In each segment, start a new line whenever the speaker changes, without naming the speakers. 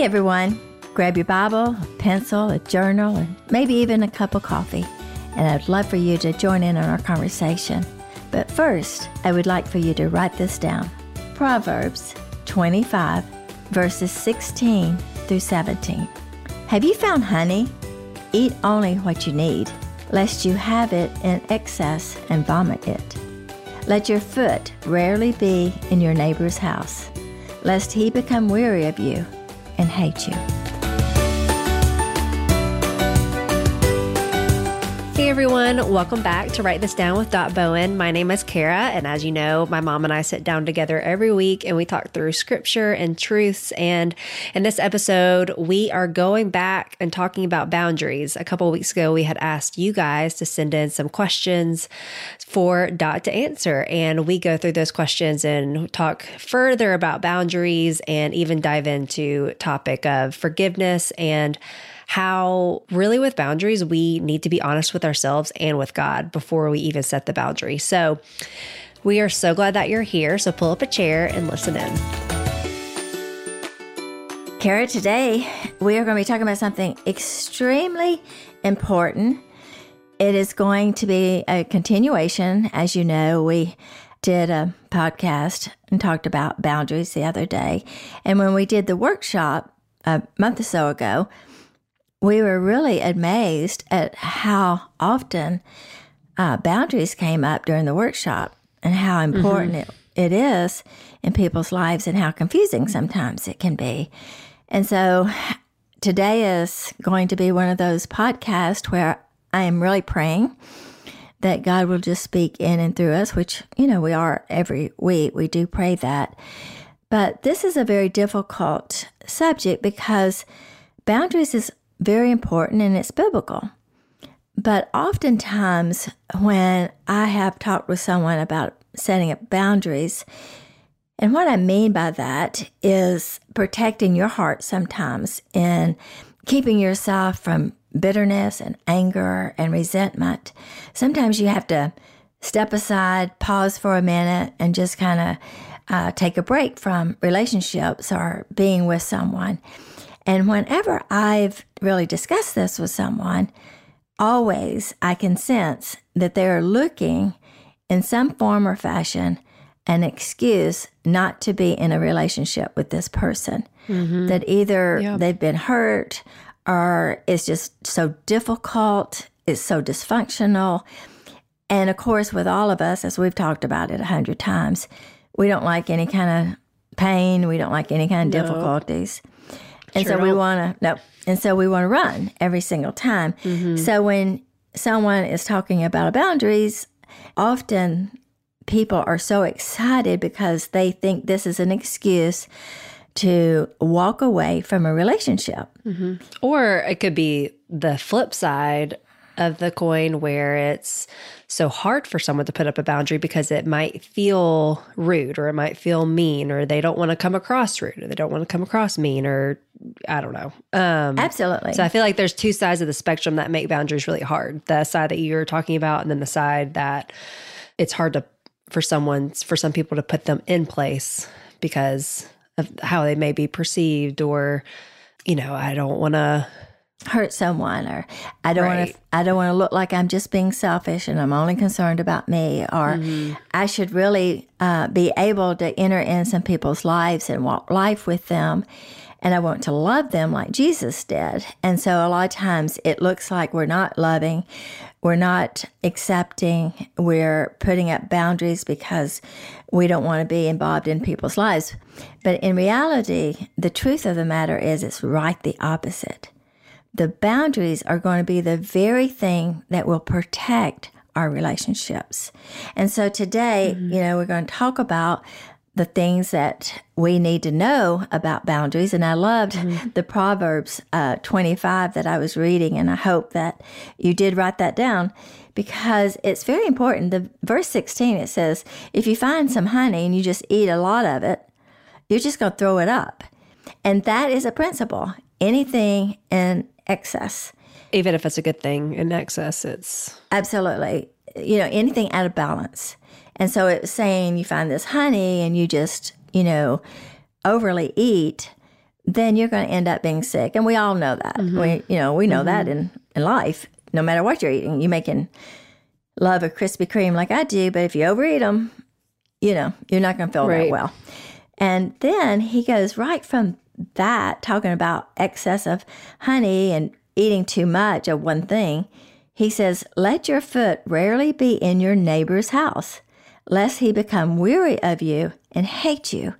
Hey everyone, grab your Bible, a pencil, a journal, and maybe even a cup of coffee. And I'd love for you to join in on our conversation. But first, I would like for you to write this down Proverbs 25, verses 16 through 17. Have you found honey? Eat only what you need, lest you have it in excess and vomit it. Let your foot rarely be in your neighbor's house, lest he become weary of you and hate you.
Hey everyone, welcome back to Write This Down with Dot Bowen. My name is Kara, and as you know, my mom and I sit down together every week and we talk through scripture and truths. And in this episode, we are going back and talking about boundaries. A couple weeks ago, we had asked you guys to send in some questions for Dot to answer, and we go through those questions and talk further about boundaries and even dive into topic of forgiveness and how really with boundaries, we need to be honest with ourselves and with God before we even set the boundary. So we are so glad that you're here. So pull up a chair and listen in.
Kara, today we are going to be talking about something extremely important. It is going to be a continuation. As you know, we did a podcast and talked about boundaries the other day. And when we did the workshop a month or so ago, we were really amazed at how often uh, boundaries came up during the workshop and how important mm-hmm. it, it is in people's lives and how confusing sometimes it can be. And so today is going to be one of those podcasts where I am really praying that God will just speak in and through us, which, you know, we are every week. We do pray that. But this is a very difficult subject because boundaries is very important and it's biblical. But oftentimes, when I have talked with someone about setting up boundaries, and what I mean by that is protecting your heart sometimes and keeping yourself from bitterness and anger and resentment. Sometimes you have to step aside, pause for a minute, and just kind of uh, take a break from relationships or being with someone. And whenever I've really discussed this with someone, always I can sense that they're looking in some form or fashion an excuse not to be in a relationship with this person. Mm-hmm. That either yep. they've been hurt or it's just so difficult, it's so dysfunctional. And of course, with all of us, as we've talked about it a hundred times, we don't like any kind of pain, we don't like any kind of no. difficulties. And sure so we want to, no. And so we want to run every single time. Mm-hmm. So when someone is talking about boundaries, often people are so excited because they think this is an excuse to walk away from a relationship.
Mm-hmm. Or it could be the flip side of the coin where it's so hard for someone to put up a boundary because it might feel rude or it might feel mean or they don't want to come across rude or they don't want to come across mean or I don't know.
Um, Absolutely.
So I feel like there's two sides of the spectrum that make boundaries really hard. The side that you're talking about, and then the side that it's hard to for someone for some people to put them in place because of how they may be perceived or you know I don't want to
hurt someone or I don't right. want to I don't want to look like I'm just being selfish and I'm only concerned about me or mm-hmm. I should really uh, be able to enter in some people's lives and walk life with them and I want to love them like Jesus did. And so a lot of times it looks like we're not loving, we're not accepting, we're putting up boundaries because we don't want to be involved in people's lives. But in reality, the truth of the matter is it's right the opposite the boundaries are going to be the very thing that will protect our relationships. And so today, mm-hmm. you know, we're going to talk about the things that we need to know about boundaries. And I loved mm-hmm. the Proverbs uh, 25 that I was reading, and I hope that you did write that down because it's very important. The verse 16 it says, "If you find some honey and you just eat a lot of it, you're just going to throw it up." And that is a principle. Anything in excess.
Even if it's a good thing in excess, it's.
Absolutely. You know, anything out of balance. And so it's saying you find this honey and you just, you know, overly eat, then you're going to end up being sick. And we all know that. Mm-hmm. We, you know, we know that mm-hmm. in, in life. No matter what you're eating, you may can love a Krispy Kreme like I do, but if you overeat them, you know, you're not going to feel that well. And then he goes right from that, talking about excess of honey and eating too much of one thing. He says, Let your foot rarely be in your neighbor's house, lest he become weary of you and hate you.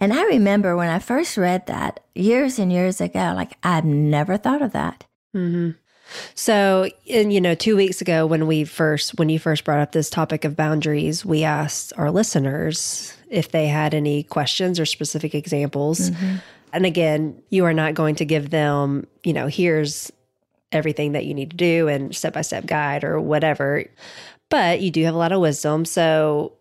And I remember when I first read that years and years ago, like I've never thought of that. Mm-hmm.
So, and you know, two weeks ago when we first, when you first brought up this topic of boundaries, we asked our listeners if they had any questions or specific examples. And again, you are not going to give them, you know, here's everything that you need to do and step by step guide or whatever. But you do have a lot of wisdom. So,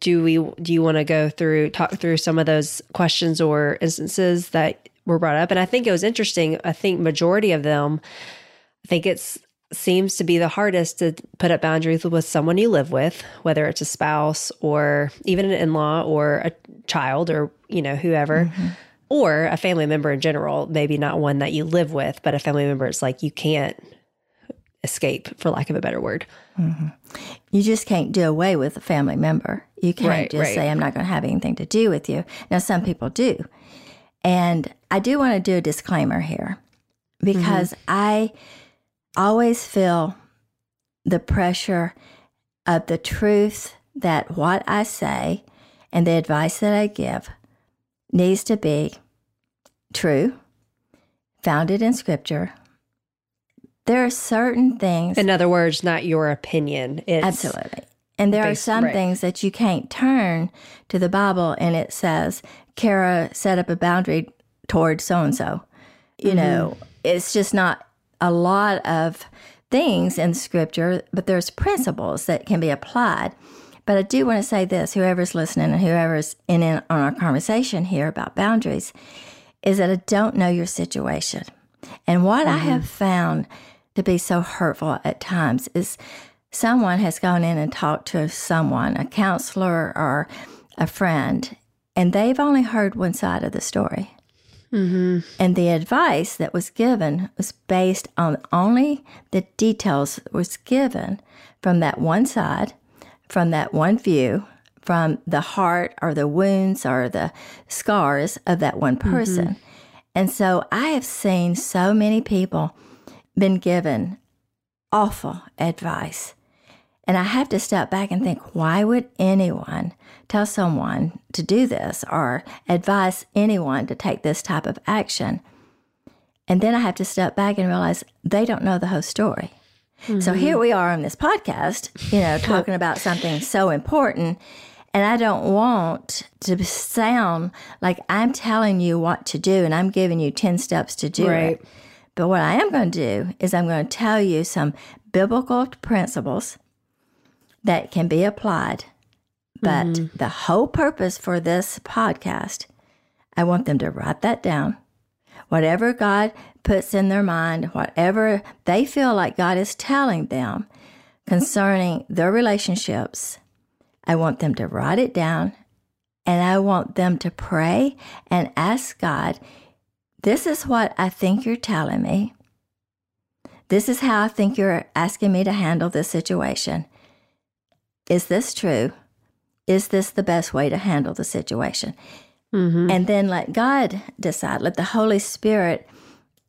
do we do you want to go through talk through some of those questions or instances that were brought up and i think it was interesting i think majority of them I think it's seems to be the hardest to put up boundaries with someone you live with, whether it's a spouse or even an in-law or a child or, you know, whoever. Mm-hmm. Or a family member in general, maybe not one that you live with, but a family member it's like you can't escape for lack of a better word. Mm-hmm.
You just can't do away with a family member. You can't
Right,
just
right.
say, I'm not going to have anything to do with you. Now, some people do. And I do want to do a disclaimer here because mm-hmm. I always feel the pressure of the truth that what I say and the advice that I give needs to be true, founded in scripture. There are certain things
In other words, not your opinion. It's
Absolutely. And there are some
right.
things that you can't turn to the Bible and it says, Kara set up a boundary toward so and so. You
Mm-hmm.
know, it's just not a lot of things in scripture, but there's principles that can be applied. But I do want to say this whoever's listening and whoever's in, in on our conversation here about boundaries is that I don't know your situation. And what I mm-hmm. have found to be so hurtful at times is someone has gone in and talked to someone, a counselor or a friend, and they've only heard one side of the story. Mm-hmm. And the advice that was given was based on only the details that was given from that one side, from that one view, from the heart or the wounds or the scars of that one mm-hmm. person. And so I have seen so many people been given awful advice. And I have to step back and think, why would anyone tell someone to do this or advise anyone to take this type of action? And then I have to step back and realize they don't know the whole story. So mm-hmm. here we are on this podcast, you know, talking about something so important. And I don't want to sound like I'm telling you what to do and I'm giving you 10 steps to do
Right.
it. But what I am going to do is I'm going to tell you some biblical principles that can be applied. But mm-hmm. the whole purpose for this podcast, I want them to write that down. Whatever God puts in their mind, whatever they feel like God is telling them concerning their relationships, I want them to write it down and I want them to pray and ask God, this is what I think you're telling me. This is how I think you're asking me to handle this situation. Is this true? Is this the best way to handle the situation? Mm-hmm. And then let God decide. Let the Holy Spirit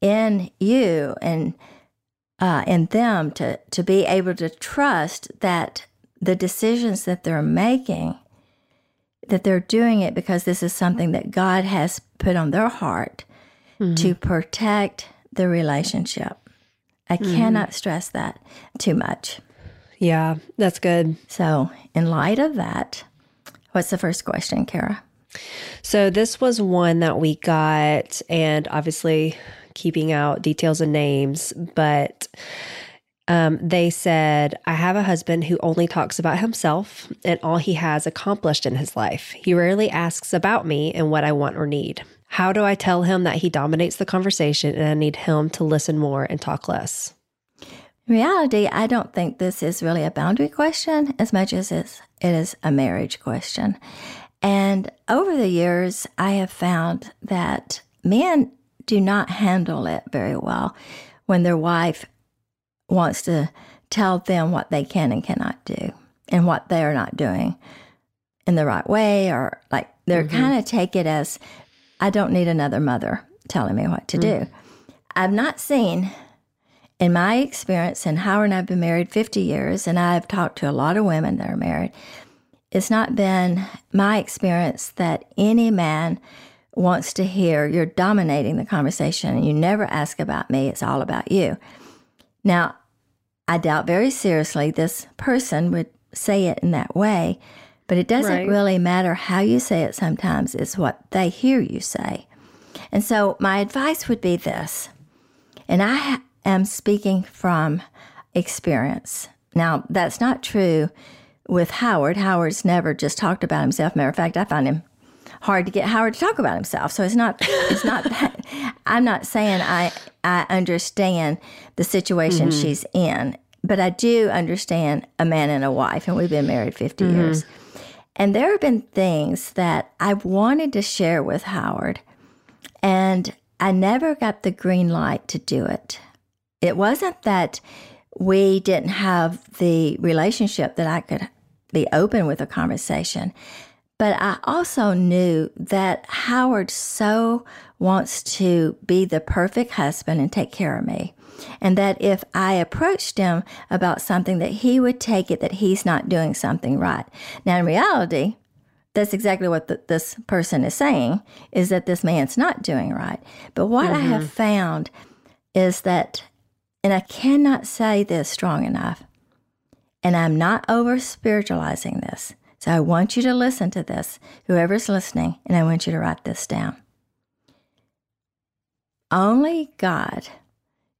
in you and uh, in them to, to be able to trust that the decisions that they're making, that they're doing it because this is something that God has put on their heart to protect the relationship. I cannot stress that too much.
Yeah, that's good.
So, in light of that, what's the first question, Kara?
So this was one that we got, and obviously keeping out details and names, but um, they said, I have a husband who only talks about himself and all he has accomplished in his life. He rarely asks about me and what I want or need. How do I tell him that he dominates the conversation and I need him to listen more and talk less?
In reality, I don't think this is really a boundary question as much as it is a marriage question. And over the years, I have found that men do not handle it very well when their wife wants to tell them what they can and cannot do and what they are not doing in the right way or like they're mm-hmm. kind of take it as I don't need another mother telling me what to mm-hmm. do. I've not seen in my experience, and Howard and I've been married 50 years, and I've talked to a lot of women that are married. It's not been my experience that any man wants to hear you're dominating the conversation and you never ask about me, it's all about you. Now, I doubt very seriously this person would say it in that way, but it doesn't right. really matter how you say it sometimes, it's what they hear you say. And so, my advice would be this, and I am speaking from experience. Now, that's not true with Howard. Howard's never just talked about himself. Matter of fact, I find him hard to get Howard to talk about himself. So it's not it's not that I'm not saying I I understand the situation mm-hmm. she's in, but I do understand a man and a wife, and we've been married 50 mm-hmm. years. And there have been things that I've wanted to share with Howard, and I never got the green light to do it. It wasn't that we didn't have the relationship that I could be open with a conversation. But I also knew that Howard so wants to be the perfect husband and take care of me. And that if I approached him about something, that he would take it that he's not doing something right. Now, in reality, that's exactly what the, this person is saying is that this man's not doing right. But what mm-hmm. I have mm-hmm. found is that, and I cannot say this strong enough, and I'm not over spiritualizing this so I want you to listen to this, whoever's listening, and I want you to write this down. Only God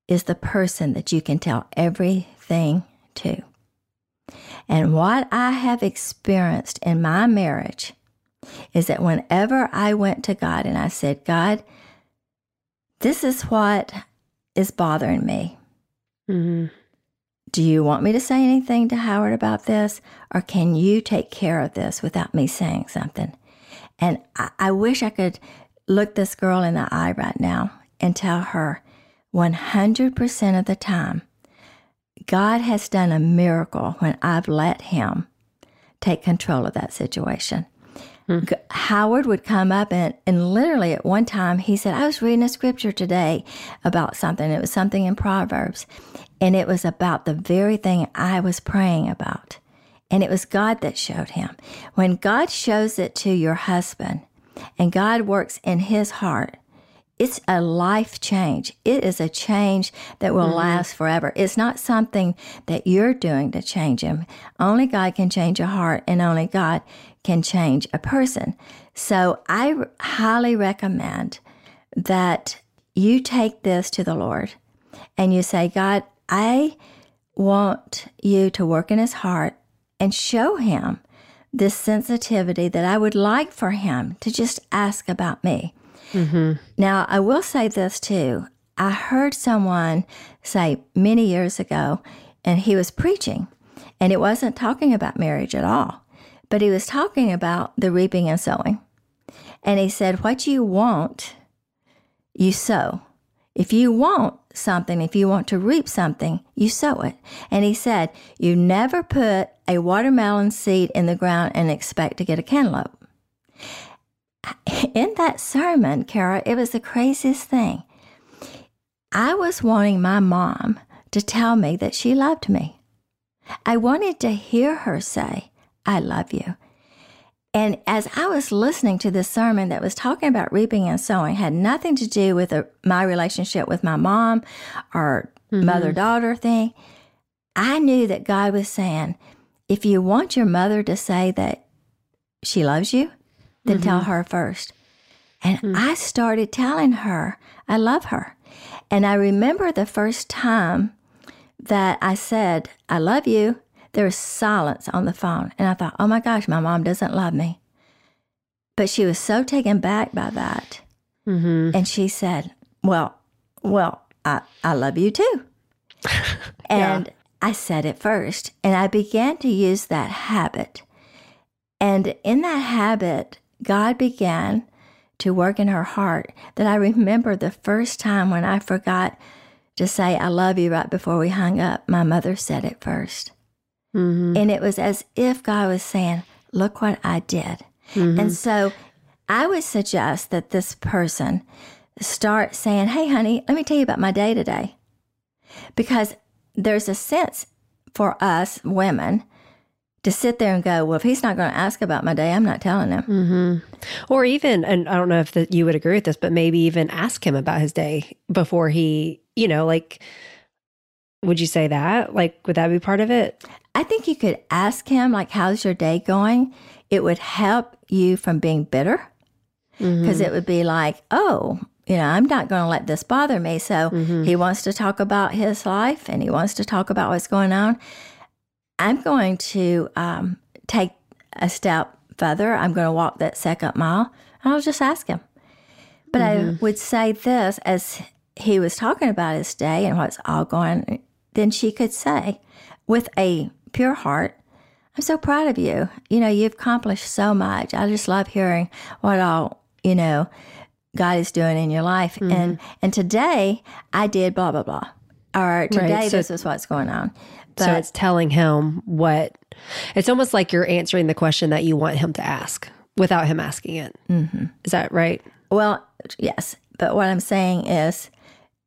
is the person that you can tell everything to. And what I have experienced in my marriage is that whenever I went to God and I said, God, this is what is bothering me. Mm-hmm. Do you want me to say anything to Howard about this? Or can you take care of this without me saying something? And I, I wish I could look this girl in the eye right now and tell her 100% of the time, God has done a miracle when I've let Him take control of that situation. Hmm. Howard would come up and, and literally at one time he said, I was reading a scripture today about something. It was something in Proverbs. And it was about the very thing I was praying about. And it was God that showed him. When God shows it to your husband and God works in his heart, it's a life change. It is a change that will mm-hmm. last forever. It's not something that you're doing to change him. Only God can change a heart, and only God can change a person. So I highly recommend that you take this to the Lord and you say, God, I want you to work in his heart and show him this sensitivity that I would like for him to just ask about me. Mm-hmm. Now, I will say this too. I heard someone say many years ago, and he was preaching, and it wasn't talking about marriage at all, but he was talking about the reaping and sowing. And he said, What you want, you sow. If you want something, if you want to reap something, you sow it. And he said, You never put a watermelon seed in the ground and expect to get a cantaloupe. In that sermon, Kara, it was the craziest thing. I was wanting my mom to tell me that she loved me. I wanted to hear her say, I love you. And as I was listening to this sermon that was talking about reaping and sowing, had nothing to do with a, my relationship with my mom or mm-hmm. mother daughter thing. I knew that God was saying, if you want your mother to say that she loves you, then mm-hmm. tell her first. And mm-hmm. I started telling her I love her. And I remember the first time that I said, I love you. There was silence on the phone. And I thought, oh my gosh, my mom doesn't love me. But she was so taken back by that. Mm-hmm. And she said, well, well, I, I love you too. and yeah. I said it first. And I began to use that habit. And in that habit, God began to work in her heart that I remember the first time when I forgot to say, I love you right before we hung up. My mother said it 1st
Mm-hmm.
And it was as if God was saying, Look what I did.
Mm-hmm.
And so I would suggest that this person start saying, Hey, honey, let me tell you about my day today. Because there's a sense for us women to sit there and go, Well, if he's not going to ask about my day, I'm not telling him.
Mm-hmm. Or even, and I don't know if that you would agree with this, but maybe even ask him about his day before he, you know, like, would you say that? Like, would that be part of it?
I think you could ask him, like, how's your day going? It would help you from being bitter mm-hmm. because it would be like, oh, you know, I'm not going to let this bother me. So mm-hmm. he wants to talk about his life and he wants to talk about what's going on. I'm going to um, take a step further. I'm going to walk that second mile and I'll just ask him. But I mm-hmm. would say this as he was talking about his day and what's all going, then she could say, with a pure heart, I'm so proud of you. You know, you've accomplished so much. I just love hearing what all, you know, God is doing in your life. And and today I did blah blah blah. Or today
so-
this is what's going on.
so it's telling him what, it's almost like you're answering the question that you want him to ask without him asking it. Mm-hmm. Is that right?
well, yes. But what I'm saying is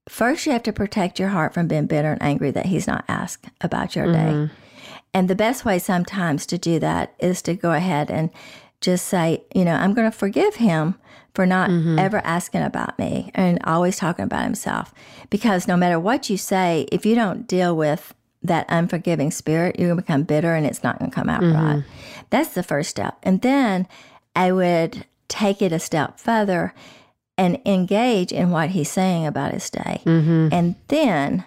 first you have to protect your heart from being bitter and angry that he's not asked about your day. And the best way sometimes to do that is to go ahead and just say, you know, I'm going to forgive him for not mm-hmm. ever asking about me and always talking about himself. Because no matter what you say, if you don't deal with that unforgiving spirit, you're going to become bitter and it's not going to come out mm-hmm. right. That's the first step. And then I would take it a step further and engage in what he's saying about his day. Mm-hmm. And then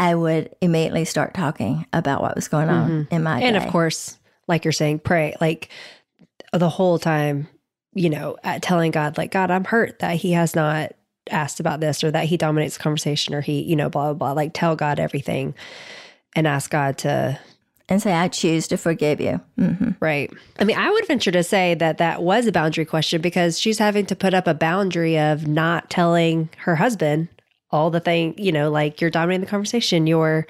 I would immediately start talking about what was going on in my
And
day.
of course, like you're saying, pray like the whole time, you know, at telling God, like, God, I'm hurt that he has not asked about this or that he dominates the conversation or he, you know, blah, blah, blah. Like, tell God everything and ask God to,
and say, I choose to forgive you. hmm
right. I mean, I would venture to say that that was a boundary question because she's having to put up a boundary of not telling her husband all the thing, you know, like you're dominating the conversation, you're,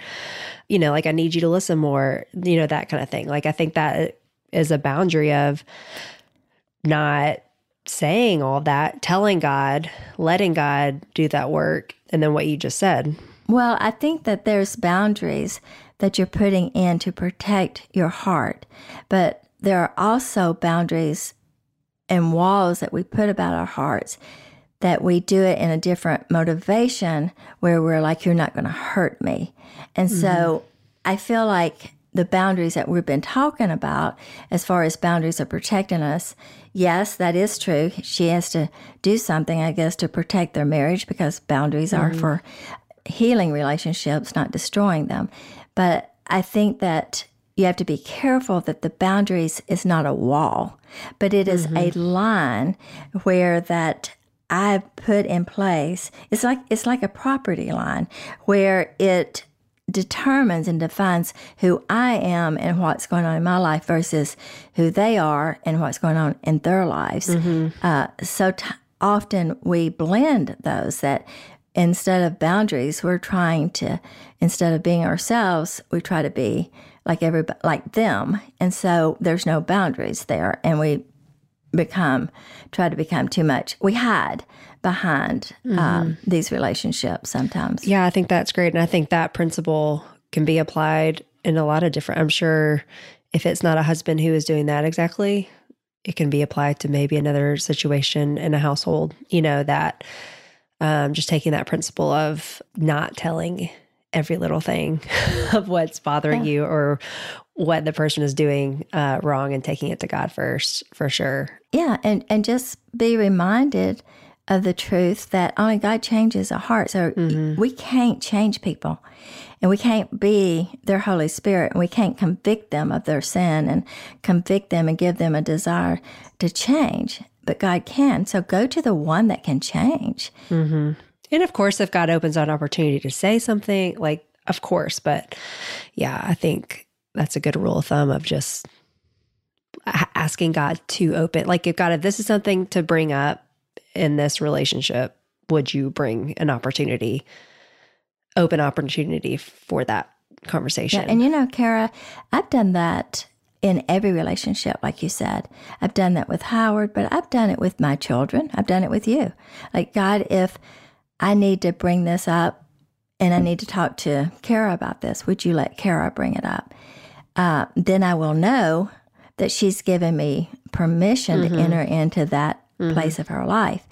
you know, like I need you to listen more, you know, that kind of thing. Like I think that is a boundary of not saying all that, telling God, letting God do that work, and then what you just said.
Well, I think that there's boundaries that you're putting in to protect your heart, but there are also boundaries and walls that we put about our hearts that we do it in a different motivation where we're like, you're not going to hurt me. And so mm-hmm. I feel like the boundaries that we've been talking about, as far as boundaries are protecting us, yes, that is true. She has to do something, I guess, to protect their marriage because boundaries are for healing relationships, not destroying them. But I think that you have to be careful that the boundaries is not a wall, but it is a mm-hmm. line where that I put in place. It's like it's like a property line where it determines and defines who I am and what's going on in my life versus who they are and what's going on in their lives. Uh, so t- often we blend those that instead of boundaries, we're trying to instead of being ourselves, we try to be like everybody, like them, and so there's no boundaries there, and we become try to become too much. We hide behind um, these relationships sometimes.
Yeah, I think that's great. And I think that principle can be applied in a lot of different, I'm sure if it's not a husband who is doing that exactly, it can be applied to maybe another situation in a household, you know, that um, just taking that principle of not telling every little thing of what's bothering you or what the person is doing uh, wrong and taking it to God first, for sure.
Yeah, and and just be reminded of the truth that only God changes a heart. So we can't change people, and we can't be their Holy Spirit, and we can't convict them of their sin and convict them and give them a desire to change. But God can. So go to the one that can change.
And of course, if God opens an opportunity to say something, like, of course, but yeah, I think that's a good rule of thumb of just asking God to open. Like, if God, if this is something to bring up, in this relationship would you bring an opportunity, open opportunity for that conversation?
Yeah, and you know, Kara, I've done that in every relationship, like you said. I've done that with Howard, but I've done it with my children. I've done it with you. Like, God, if I need to bring this up and I need to talk to Kara about this, would you let Kara bring it up? Uh, then I will know that she's given me permission mm-hmm. to enter into that mm-hmm. place of her life.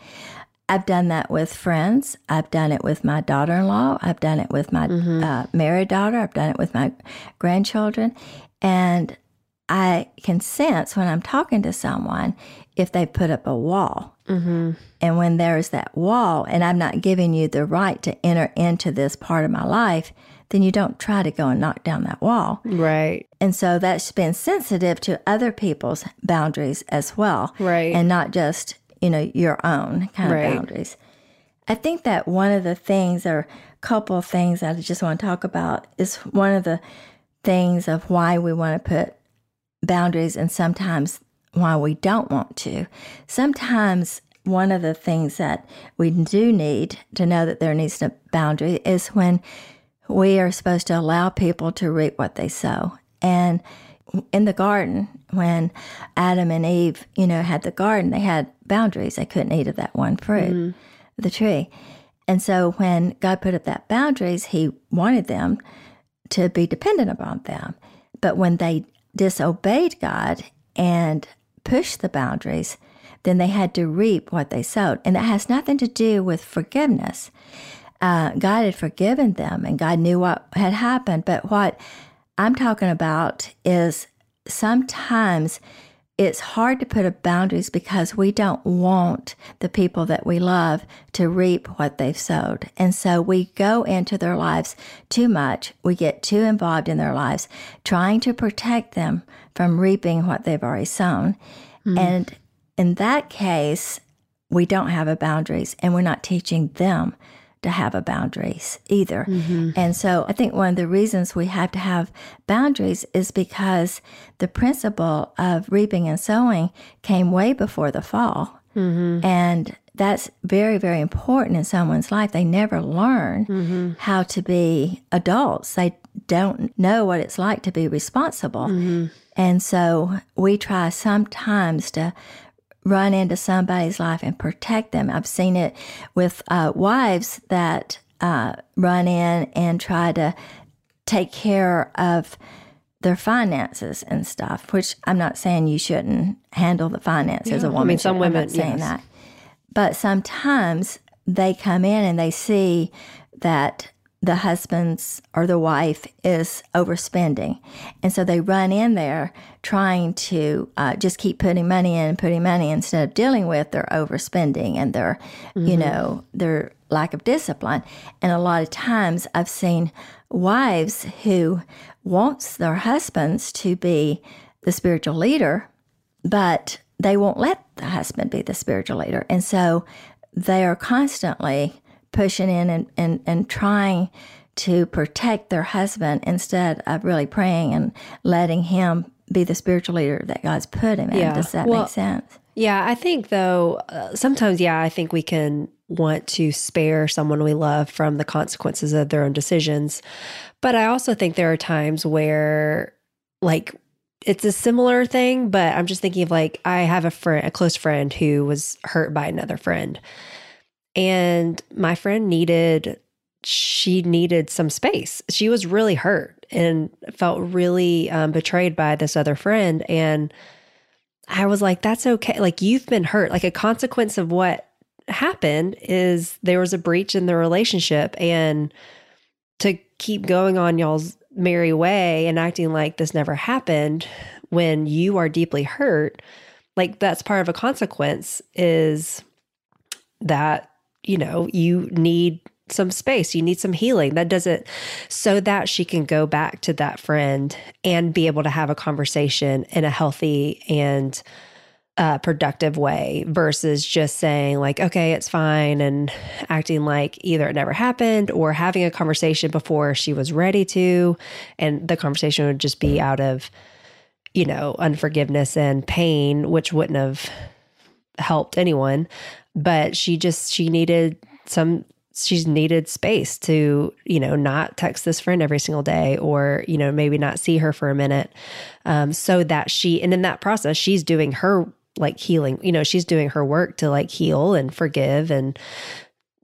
I've done that with friends. I've done it with my daughter in law. I've done it with my mm-hmm. uh, married daughter. I've done it with my grandchildren. And I can sense when I'm talking to someone if they put up a wall. Mm-hmm. And when there's that wall, and I'm not giving you the right to enter into this part of my life, then you don't try to go and knock down that wall.
Right.
And so that's been sensitive to other people's boundaries as well.
Right.
And not just, you know, your own kind right. of boundaries. I think that one of the things, or a couple of things I just want to talk about, is one of the things of why we want to put boundaries and sometimes why we don't want to. Sometimes one of the things that we do need to know that there needs to be a boundary is when we are supposed to allow people to reap what they sow. And in the garden, when Adam and Eve, you know, had the garden, they had boundaries. They couldn't eat of that one fruit, mm-hmm. the tree. And so when God put up that boundaries, he wanted them to be dependent upon them. But when they disobeyed God and pushed the boundaries, then they had to reap what they sowed. And that has nothing to do with forgiveness. Uh, God had forgiven them and God knew what had happened. But what I'm talking about is sometimes it's hard to put up boundaries because we don't want the people that we love to reap what they've sowed. And so we go into their lives too much. We get too involved in their lives, trying to protect them from reaping what they've already sown. Mm. And in that case, we don't have a boundaries and we're not teaching them to have a boundaries either. Mm-hmm. And so I think one of the reasons we have to have boundaries is because the principle of reaping and sowing came way before the fall. Mm-hmm. And that's very, very important in someone's life. They never learn mm-hmm. how to be adults. They don't know what it's like to be responsible. Mm-hmm. And so we try sometimes to run into somebody's life and protect them. I've seen it with uh, wives that uh, run in and try to take care of their finances and stuff, which I'm not saying you shouldn't handle the finances. Yeah, a woman, I mean, some women, I'm saying yes. that. But sometimes they come in and they see that the husband's or the wife is overspending. And so they run in there trying to uh, just keep putting money in and putting money instead of dealing with their overspending and their, mm-hmm. you know, their lack of discipline. And a lot of times I've seen wives who wants their husbands to be the spiritual leader, but they won't let the husband be the spiritual leader. And so they are constantly pushing in and, and, and trying to protect their husband instead of really praying and letting him be the spiritual leader that God's put him in. Yeah. Does that well, make sense?
Yeah, I think though, uh, sometimes, yeah, I think we can want to spare someone we love from the consequences of their own decisions. But I also think there are times where, like, it's a similar thing, but I'm just thinking of like, I have a friend, a close friend who was hurt by another friend. And my friend needed, she needed some space. She was really hurt and felt really um, betrayed by this other friend. And I was like, that's okay. Like, you've been hurt. Like, a consequence of what happened is there was a breach in the relationship. And to keep going on y'all's merry way and acting like this never happened when you are deeply hurt, like, that's part of a consequence is that you know, you need some space, you need some healing. That doesn't, so that she can go back to that friend and be able to have a conversation in a healthy and uh, productive way versus just saying, like, okay, it's fine, and acting like either it never happened or having a conversation before she was ready to. And the conversation would just be out of, you know, unforgiveness and pain, which wouldn't have helped anyone but she just she needed some she's needed space to you know not text this friend every single day or you know maybe not see her for a minute. Um, so that she and in that process she's doing her like healing you know she's doing her work to like heal and forgive and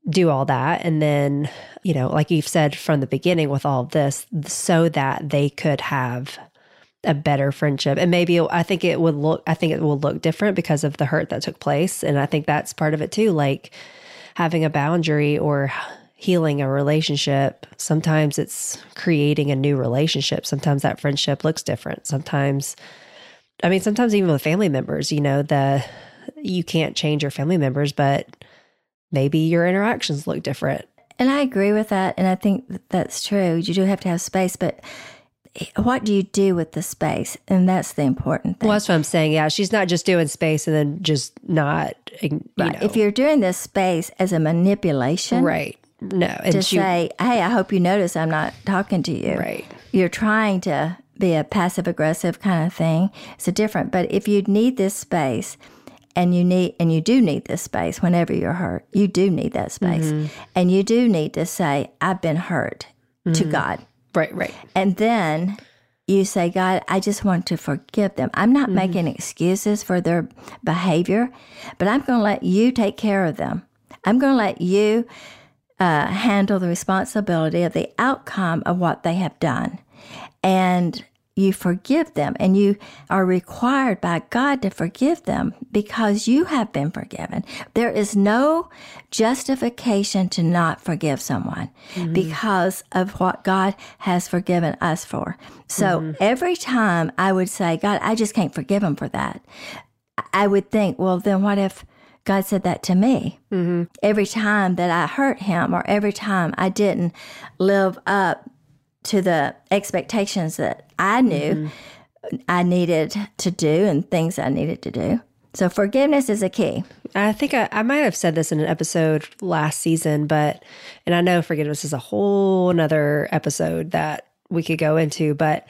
do all that. And then you know like you've said from the beginning with all this so that they could have a better friendship and maybe i think it would look i think it will look different because of the hurt that took place and i think that's part of it too like having a boundary or healing a relationship sometimes it's creating a new relationship sometimes that friendship looks different sometimes i mean sometimes even with family members you know the you can't change your family members but maybe your interactions look different.
And I agree with that. And I think that that's true. You do have to have space, but what do you do with the space? And that's the important thing.
Well, that's what I'm saying. Yeah. She's not just doing space and then just not, you right. know.
If you're doing this space as a manipulation.
Right. No.
And to she, say, hey, I hope you notice I'm not talking to you.
Right.
You're trying to be a passive aggressive kind of thing. It's a different. But if you need this space, and you need and you do need this space whenever you're hurt you do need that space mm-hmm. and you do need to say i've been hurt mm-hmm. to god
right right.
And then you say god i just want to forgive them. I'm not mm-hmm. making excuses for their behavior but i'm going to let you take care of them. I'm going to let you uh, handle the responsibility of the outcome of what they have done. And you forgive them and you are required by God to forgive them because you have been forgiven. There is no justification to not forgive someone mm-hmm. because of what God has forgiven us for. So mm-hmm. every time I would say, God, I just can't forgive them for that, I would think, well, then what if God said that to me? Mm-hmm. Every time that I hurt him or every time I didn't live up to the expectations that I knew mm-hmm. I needed to do and things I needed to do. So forgiveness is a key.
I think I, I might have said this in an episode last season, but and I know forgiveness is a whole another episode that we could go into, but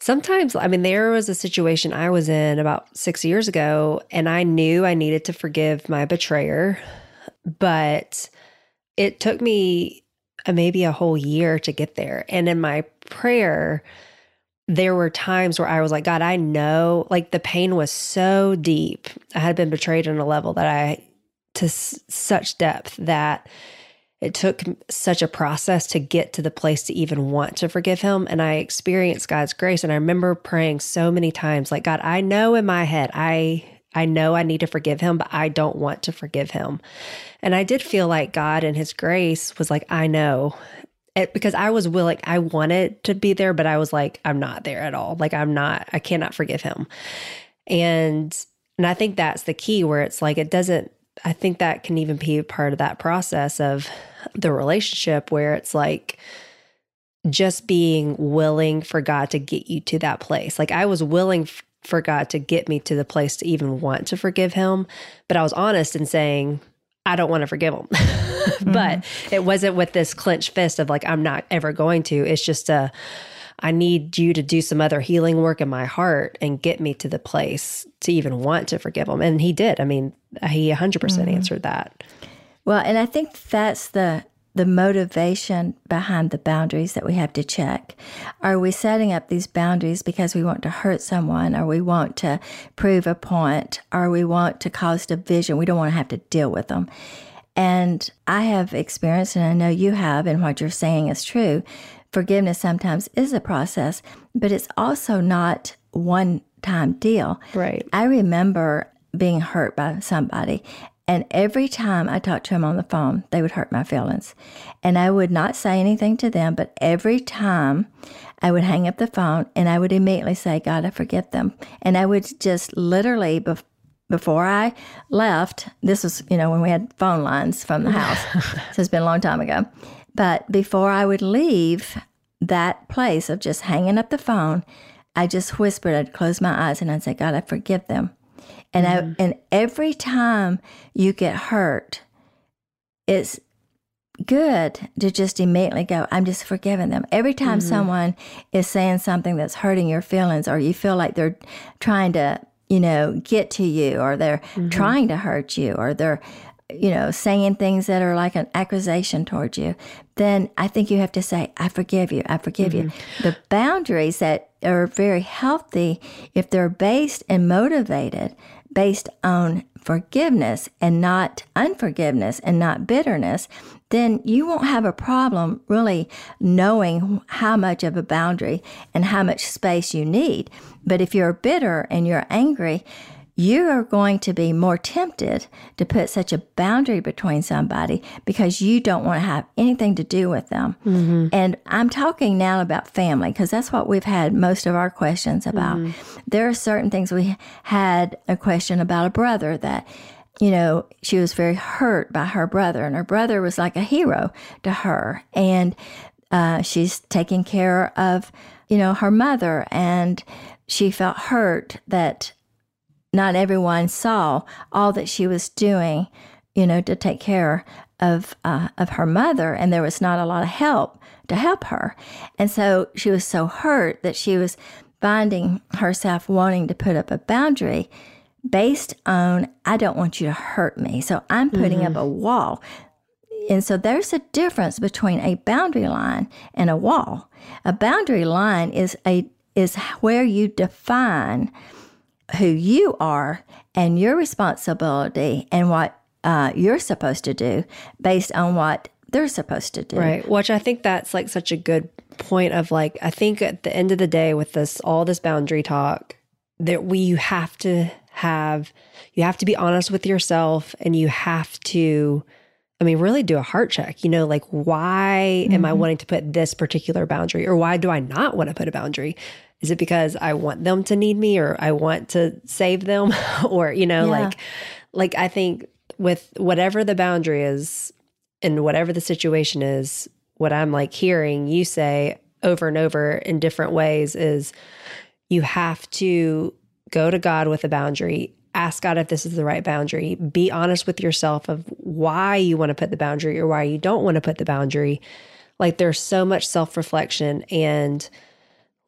sometimes I mean there was a situation I was in about six years ago and I knew I needed to forgive my betrayer, but it took me maybe a whole year to get there. And in my prayer, there were times where I was like, God, I know, like the pain was so deep. I had been betrayed on a level that I, to s- such depth that it took such a process to get to the place to even want to forgive him. And I experienced God's grace. And I remember praying so many times, like, God, I know in my head, I, I know I need to forgive him, but I don't want to forgive him. And I did feel like God and his grace was like, I know. It, because I was willing, I wanted to be there, but I was like, I'm not there at all. Like, I'm not, I cannot forgive him. And, and I think that's the key where it's like, it doesn't, I think that can even be part of that process of the relationship where it's like, just being willing for God to get you to that place. Like I was willing for God to get me to the place to even want to forgive him, but I was honest in saying, I don't want to forgive him. mm-hmm. But it wasn't with this clenched fist of like, I'm not ever going to. It's just a, I need you to do some other healing work in my heart and get me to the place to even want to forgive him. And he did. I mean, he 100% mm hmm answered that.
Well, and I think that's the the motivation behind the boundaries that we have to check. Are we setting up these boundaries because we want to hurt someone, or we want to prove a point, or we want to cause division? We don't want to have to deal with them. And I have experienced, and I know you have, and what you're saying is true. Forgiveness sometimes is a process, but it's also not one time deal.
Right.
I remember being hurt by somebody and every time I talked to him on the phone, they would hurt my feelings. And I would not say anything to them, but every time I would hang up the phone and I would immediately say, God, I forgive them. And I would just literally, before I left, this was, you know, when we had phone lines from the house. so it's been a long time ago. But before I would leave that place of just hanging up the phone, I just whispered, I'd close my eyes and I'd say, God, I forgive them. And mm-hmm. I, and every time you get hurt, it's good to just immediately go, I'm just forgiving them. Every time mm-hmm. someone is saying something that's hurting your feelings or you feel like they're trying to, you know, get to you or they're mm-hmm. trying to hurt you or they're you know, saying things that are like an accusation towards you, then I think you have to say, I forgive you, I forgive you. The boundaries that are very healthy, if they're based and motivated based on forgiveness and not unforgiveness and not bitterness, then you won't have a problem really knowing how much of a boundary and how much space you need. But if you're bitter and you're angry, you are going to be more tempted to put such a boundary between somebody because you don't want to have anything to do with them. Mm-hmm. And I'm talking now about family because that's what we've had most of our questions about. Mm-hmm. There are certain things we had a question about a brother that you know, she was very hurt by her brother, and her brother was like a hero to her. And uh, she's taking care of, you know, her mother, and she felt hurt that not everyone saw all that she was doing, you know, to take care of uh, of her mother, and there was not a lot of help to help her, and so she was so hurt that she was finding herself wanting to put up a boundary based on I don't want you to hurt me, so I'm putting mm-hmm. up a wall. And so there's a difference between a boundary line and a wall. A boundary line is a is where you define who you are and your responsibility and what uh, you're supposed to do based on what they're supposed to do.
Right. Which I think that's like such a good point of like, I think at the end of the day, with this, all this boundary talk, that we, you have to have, you have to be honest with yourself and you have to, I mean, really do a heart check. You know, like, why mm-hmm. am I mm-hmm. wanting to put this particular boundary or why do I not want to put a boundary? Is it because I want them to need me or I want to save them? or, you know, yeah. like, like I think with whatever the boundary is and whatever the situation is, what I'm like hearing you say over and over in different ways is you have to go to God with a boundary ask God if this is the right boundary. Be honest with yourself of why you want to put the boundary or why you don't want to put the boundary. Like there's so much self reflection and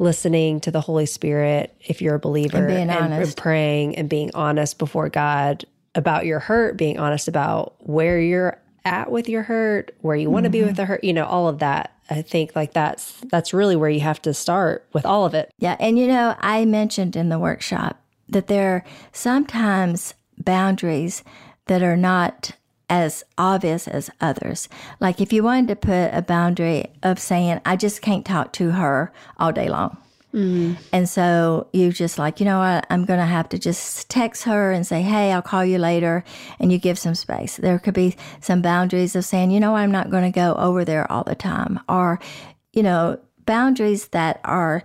listening to the Holy Spirit if you're a believer
and, being and,
and praying and being honest before God about your hurt, being honest about where you're at with your hurt, where you want to mm-hmm. be with the hurt, you know, all of that. I think like that's that's really where you have to start with all of it.
Yeah, and you know, I mentioned in the workshop that there are sometimes boundaries that are not as obvious as others. Like if you wanted to put a boundary of saying, I just can't talk to her all day long. Mm-hmm. And so you just like, you know what, I'm going to have to just text her and say, hey, I'll call you later. And you give some space. There could be some boundaries of saying, you know, I'm not going to go over there all the time. Or, you know, boundaries that are,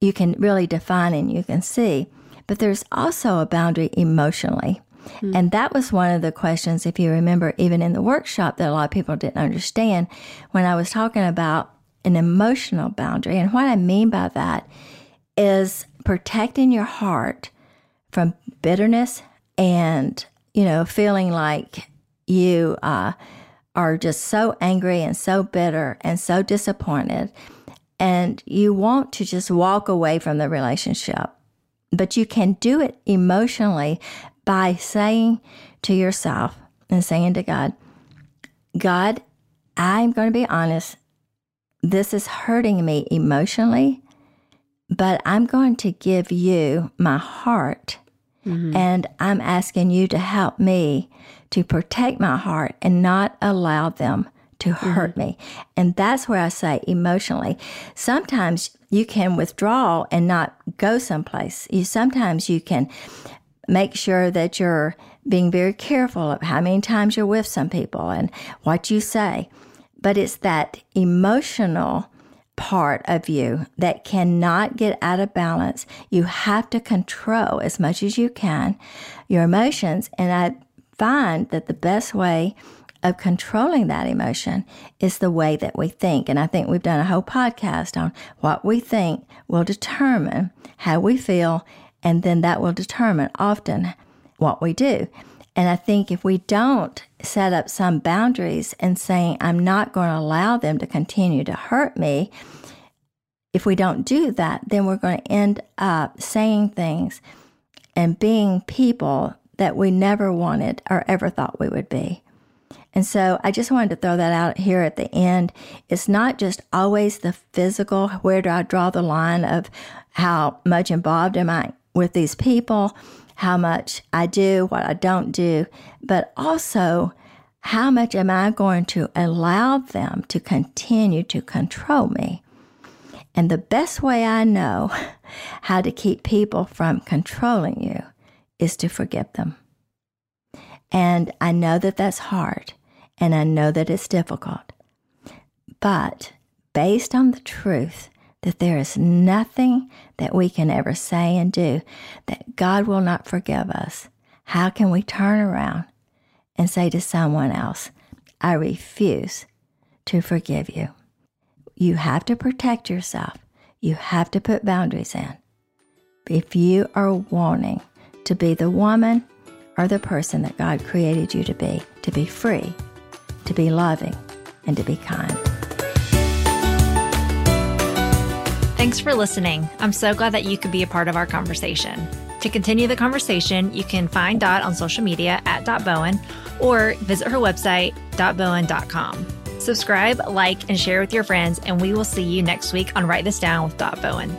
you can really define and you can see. But there's also a boundary emotionally. Mm-hmm. And that was one of the questions, if you remember, even in the workshop, that a lot of people didn't understand when I was talking about an emotional boundary. And what I mean by that is protecting your heart from bitterness and, you know, feeling like you uh, are just so angry and so bitter and so disappointed. And you want to just walk away from the relationship. But you can do it emotionally by saying to yourself and saying to God, God, I'm going to be honest. This is hurting me emotionally, but I'm going to give you my heart. Mm-hmm. And I'm asking you to help me to protect my heart and not allow them to hurt mm-hmm. me. And that's where I say emotionally. Sometimes you can withdraw and not go someplace. You sometimes you can make sure that you're being very careful of how many times you're with some people and what you say. But it's that emotional part of you that cannot get out of balance. You have to control as much as you can your emotions. And I find that the best way of controlling that emotion is the way that we think. And I think we've done a whole podcast on what we think will determine how we feel and then that will determine often what we do. And I think if we don't set up some boundaries and saying, I'm not going to allow them to continue to hurt me, if we don't do that, then we're going to end up saying things and being people that we never wanted or ever thought we would be. And so I just wanted to throw that out here at the end. It's not just always the physical. Where do I draw the line of how much involved am I with these people, how much I do, what I don't do, but also how much am I going to allow them to continue to control me? And the best way I know how to keep people from controlling you is to forgive them. And I know that that's hard and I know that it's difficult. But based on the truth that there is nothing that we can ever say and do that God will not forgive us, how can we turn around and say to someone else, I refuse to forgive you? You have to protect yourself. You have to put boundaries in. If you are wanting to be the woman or the person that God created you to be, to be free, to be loving, and to be kind.
Thanks for listening. I'm so glad that you could be a part of our conversation. To continue the conversation, you can find Dot on social media at Dot Bowen or visit her website, dotbowen.com. Subscribe, like, and share with your friends, and we will see you next week on Write This Down with Dot Bowen.